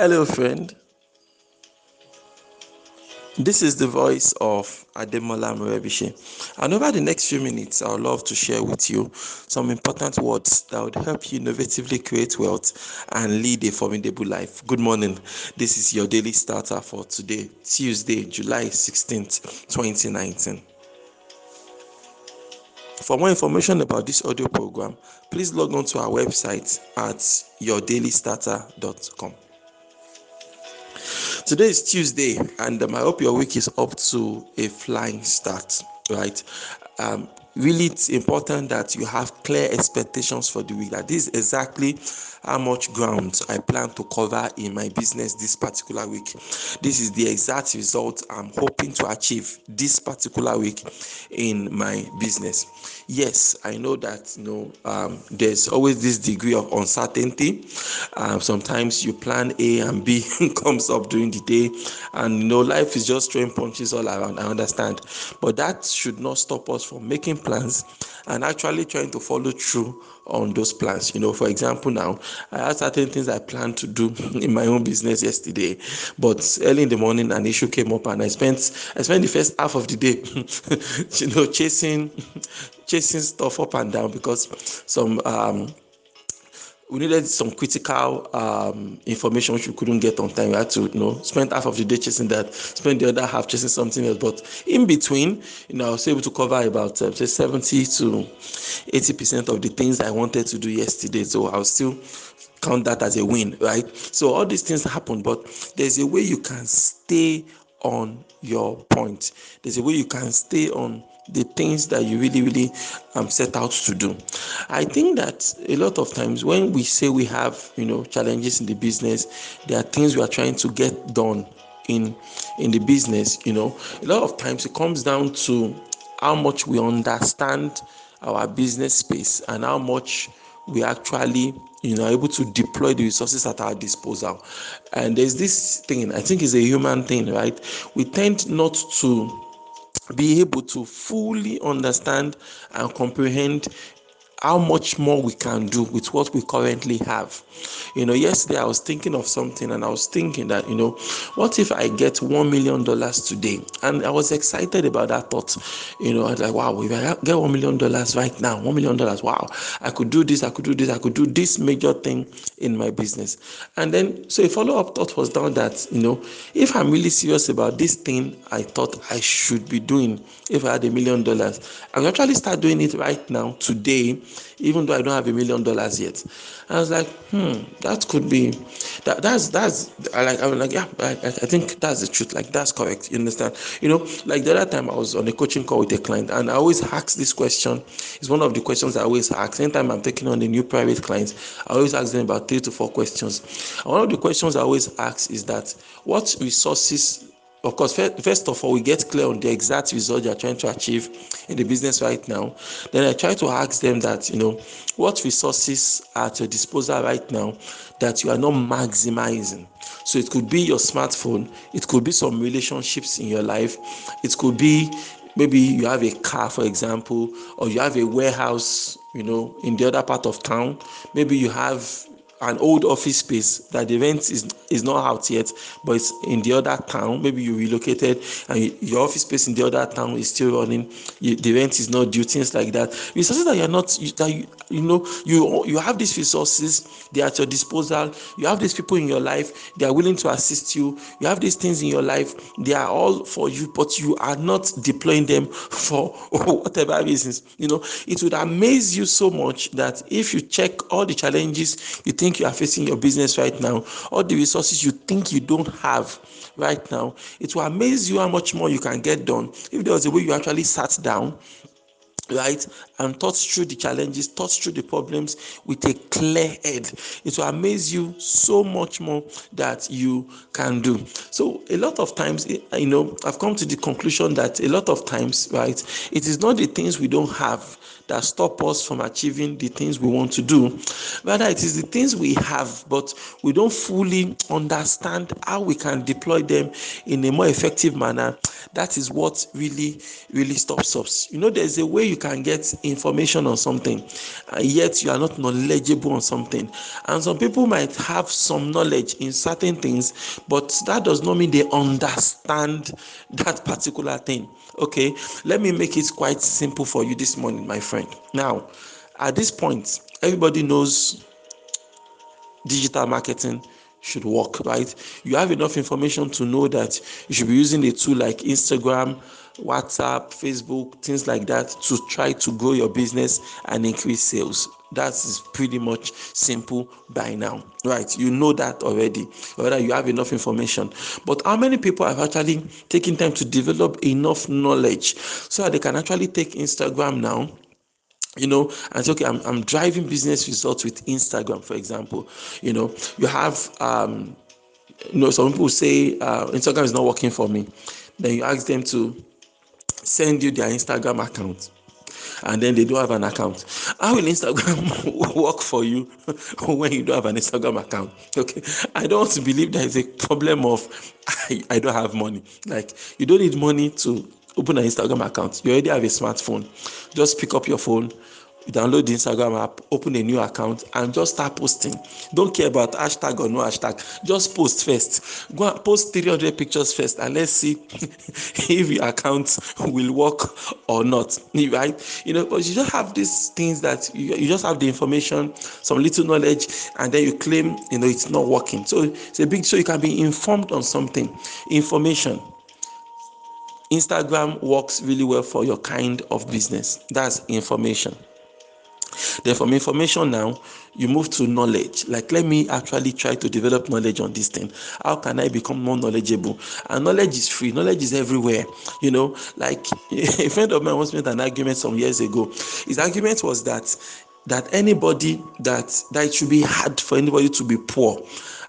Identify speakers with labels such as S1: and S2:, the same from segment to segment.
S1: Hello, friend. This is the voice of Ademola Morebise. And over the next few minutes, I would love to share with you some important words that would help you innovatively create wealth and lead a formidable life. Good morning. This is your daily starter for today, Tuesday, July 16th, 2019. For more information about this audio program, please log on to our website at yourdailystarter.com. Today is Tuesday, and um, I hope your week is up to a flying start, right? Um, really, it's important that you have clear expectations for the week. That this is exactly how much ground I plan to cover in my business this particular week. This is the exact result I'm hoping to achieve this particular week in my business. Yes, I know that you know um, there's always this degree of uncertainty. Um, sometimes you plan A and B comes up during the day, and you know life is just throwing punches all around. I understand, but that should not stop us from making plans and actually trying to follow through on those plans. You know, for example, now I had certain things I planned to do in my own business yesterday, but early in the morning an issue came up, and I spent I spent the first half of the day, you know, chasing chasing stuff up and down because some um we needed some critical um, information which we couldn't get on time. We had to, you know, spend half of the day chasing that, spend the other half chasing something else. But in between, you know, I was able to cover about uh, say 70 to 80 percent of the things I wanted to do yesterday. So I'll still count that as a win, right? So all these things happen, but there's a way you can stay on your point. There's a way you can stay on the things that you really, really um, set out to do. I think that a lot of times when we say we have, you know, challenges in the business, there are things we are trying to get done in in the business. You know, a lot of times it comes down to how much we understand our business space and how much we actually you know able to deploy the resources at our disposal. And there's this thing i think is a human thing right? We tend not to be able to fully understand and comprehend how much more we can do with what we currently have. You know, yesterday I was thinking of something and I was thinking that, you know, what if I get $1 million today? And I was excited about that thought. You know, I was like, wow, if I get $1 million right now, $1 million, wow, I could do this, I could do this, I could do this major thing in my business. And then, so a follow up thought was down that, you know, if I'm really serious about this thing I thought I should be doing, if I had a million dollars, I can actually start doing it right now, today even though I don't have a million dollars yet. I was like, hmm, that could be that that's that's I like I was like, yeah, I, I think that's the truth. Like that's correct. You understand? You know, like the other time I was on a coaching call with a client and I always ask this question. It's one of the questions I always ask. Anytime I'm taking on a new private client, I always ask them about three to four questions. And one of the questions I always ask is that what resources of course, first of all, we get clear on the exact result you're trying to achieve in the business right now. Then I try to ask them that, you know, what resources are at your disposal right now that you are not maximizing. So it could be your smartphone, it could be some relationships in your life, it could be maybe you have a car, for example, or you have a warehouse, you know, in the other part of town. Maybe you have an old office space that the rent is is not out yet, but it's in the other town. Maybe you relocated and your office space in the other town is still running. You, the rent is not due. Things like that. Resources that you're not that you, you know you you have these resources. They are at your disposal. You have these people in your life. They are willing to assist you. You have these things in your life. They are all for you, but you are not deploying them for whatever reasons. You know it would amaze you so much that if you check all the challenges you think think you are facing your business right now, all the resources you think you don't have right now, it will amaze you how much more you can get done if there was a way you actually sat down right and thought through the challenges thought through the problems with a clear head it will amaze you so much more that you can do so a lot of times eh, you know i've come to the conclusion that a lot of times right it is not the things we don't have that stop us from achieving the things we want to do. Rather, it is the things we have, but we don't fully understand how we can deploy them in a more effective manner. That is what really, really stops us. You know, there's a way you can get information on something, yet you are not knowledgeable on something. And some people might have some knowledge in certain things, but that does not mean they understand that particular thing. Okay, let me make it quite simple for you this morning, my friend. Now, at this point, everybody knows digital marketing should work, right? You have enough information to know that you should be using a tool like Instagram, WhatsApp, Facebook, things like that to try to grow your business and increase sales. That is pretty much simple by now, right? You know that already, whether you have enough information. But how many people have actually taken time to develop enough knowledge so that they can actually take Instagram now? you know and say okay I'm, I'm driving business results with instagram for example you know you have um you know some people say uh, instagram is not working for me then you ask them to send you their instagram account. And then they don't have an account. How will instagram work for you when you don't have an instagram account? Okay. I don't believe there is a problem of I, I don't have money. Like you don't need money to open an Instagram account. You already have a smartphone. Just pick up your phone, download the Instagram app, open a new account, and just start posting. Don't care about hashtag or no hashtag. Just post first. Go and post 300 pictures first, and let's see if your account will work or not. Right? You know, but you just have these things that you, you just have the information, some little knowledge, and then you claim you know it's not working. So it's a big so you can be informed on something. Information Instagram works really well for your kind of business. That's information. Then from information now, you move to knowledge. Like, let me actually try to develop knowledge on this thing. How can I become more knowledgeable? And knowledge is free. Knowledge is everywhere. You know, like a friend of mine once made an argument some years ago. His argument was that that anybody that that it should be hard for anybody to be poor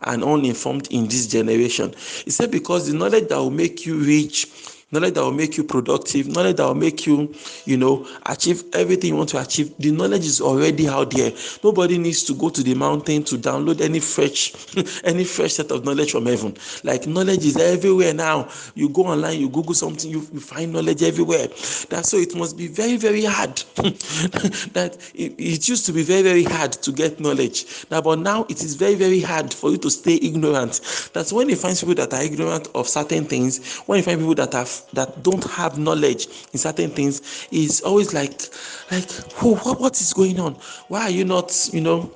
S1: and uninformed in this generation. He said because the knowledge that will make you rich knowledge that will make you productive, knowledge that will make you, you know, achieve everything you want to achieve. The knowledge is already out there. Nobody needs to go to the mountain to download any fresh, any fresh set of knowledge from heaven. Like knowledge is everywhere now. You go online, you Google something, you, you find knowledge everywhere. That's so it must be very, very hard. that it, it used to be very, very hard to get knowledge. Now, but now it is very, very hard for you to stay ignorant. That's when you find people that are ignorant of certain things, when you find people that are that don't have knowledge in certain things is always like like who what, what is going on? Why are you not you know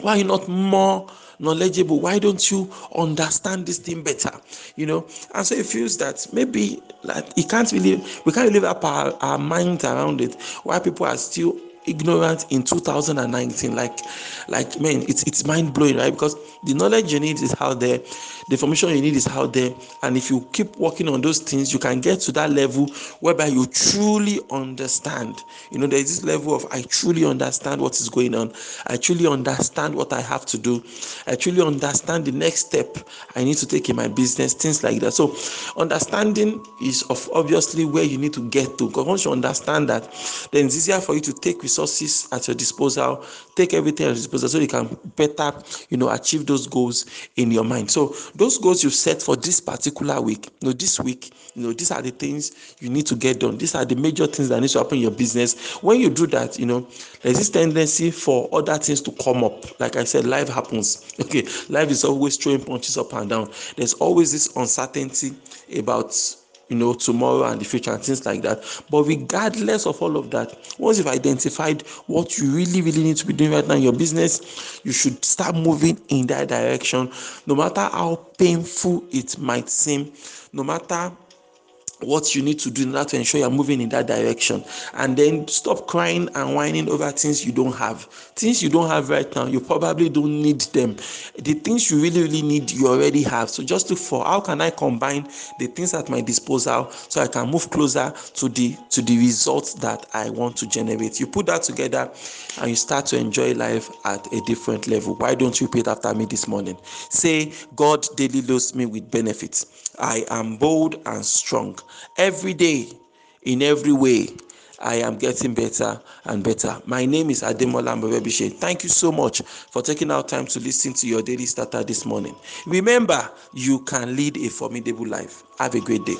S1: why are you not more knowledgeable? Why don't you understand this thing better? You know? And so it feels that maybe like it can't really we can't really wrap our, our minds around it why people are still ignorant in 2019 like like man it's it's mind-blowing right? Because the knowledge you need is out there the information you need is out there and if you keep working on those things you can get to that level whereby you truly understand. You know there's this level of i truly understand what is going on. I truly understand what i have to do. I truly understand the next step i need to take in my business things like that. So understanding is of obviously where you need to get to. Because once you understand that then it's easier for you to take resources at your disposal. Take everything at your disposal so you can better you know achieve those goals in your mind. So those goals you set for this particular week you know this week you know these are the things you need to get done. These are the major things that need to happen in your business. When you do that you know there's this tendency for other things to come up. Like i said life happens. Okay life is always throwing punches up and down. There's always this uncertainty about you know, tomorrow and the future and things like that. But regardless of all of that, once you've identified what you really, really need to be doing right now in your business, you should start moving in that direction, no matter how painful it might seem, no matter what you need to do in order to ensure you're moving in that direction. And then stop crying and whining over things you don't have. Things you don't have right now you probably don't need them. The things you really really need you already have. So just look for how can i combine the things at my disposal so i can move closer to the to the results that i want to generate? You put that together and you start to enjoy life at a different level. Why don't you repeat after me this morning? Say god daily loads me with benefits. I am bold and strong Every day, in every way, I am getting better and better. My name is Ademola Morebise. Thank you so much for taking out time to listen to your daily starter this morning. Remember, you can lead a formidable life. Have a great day.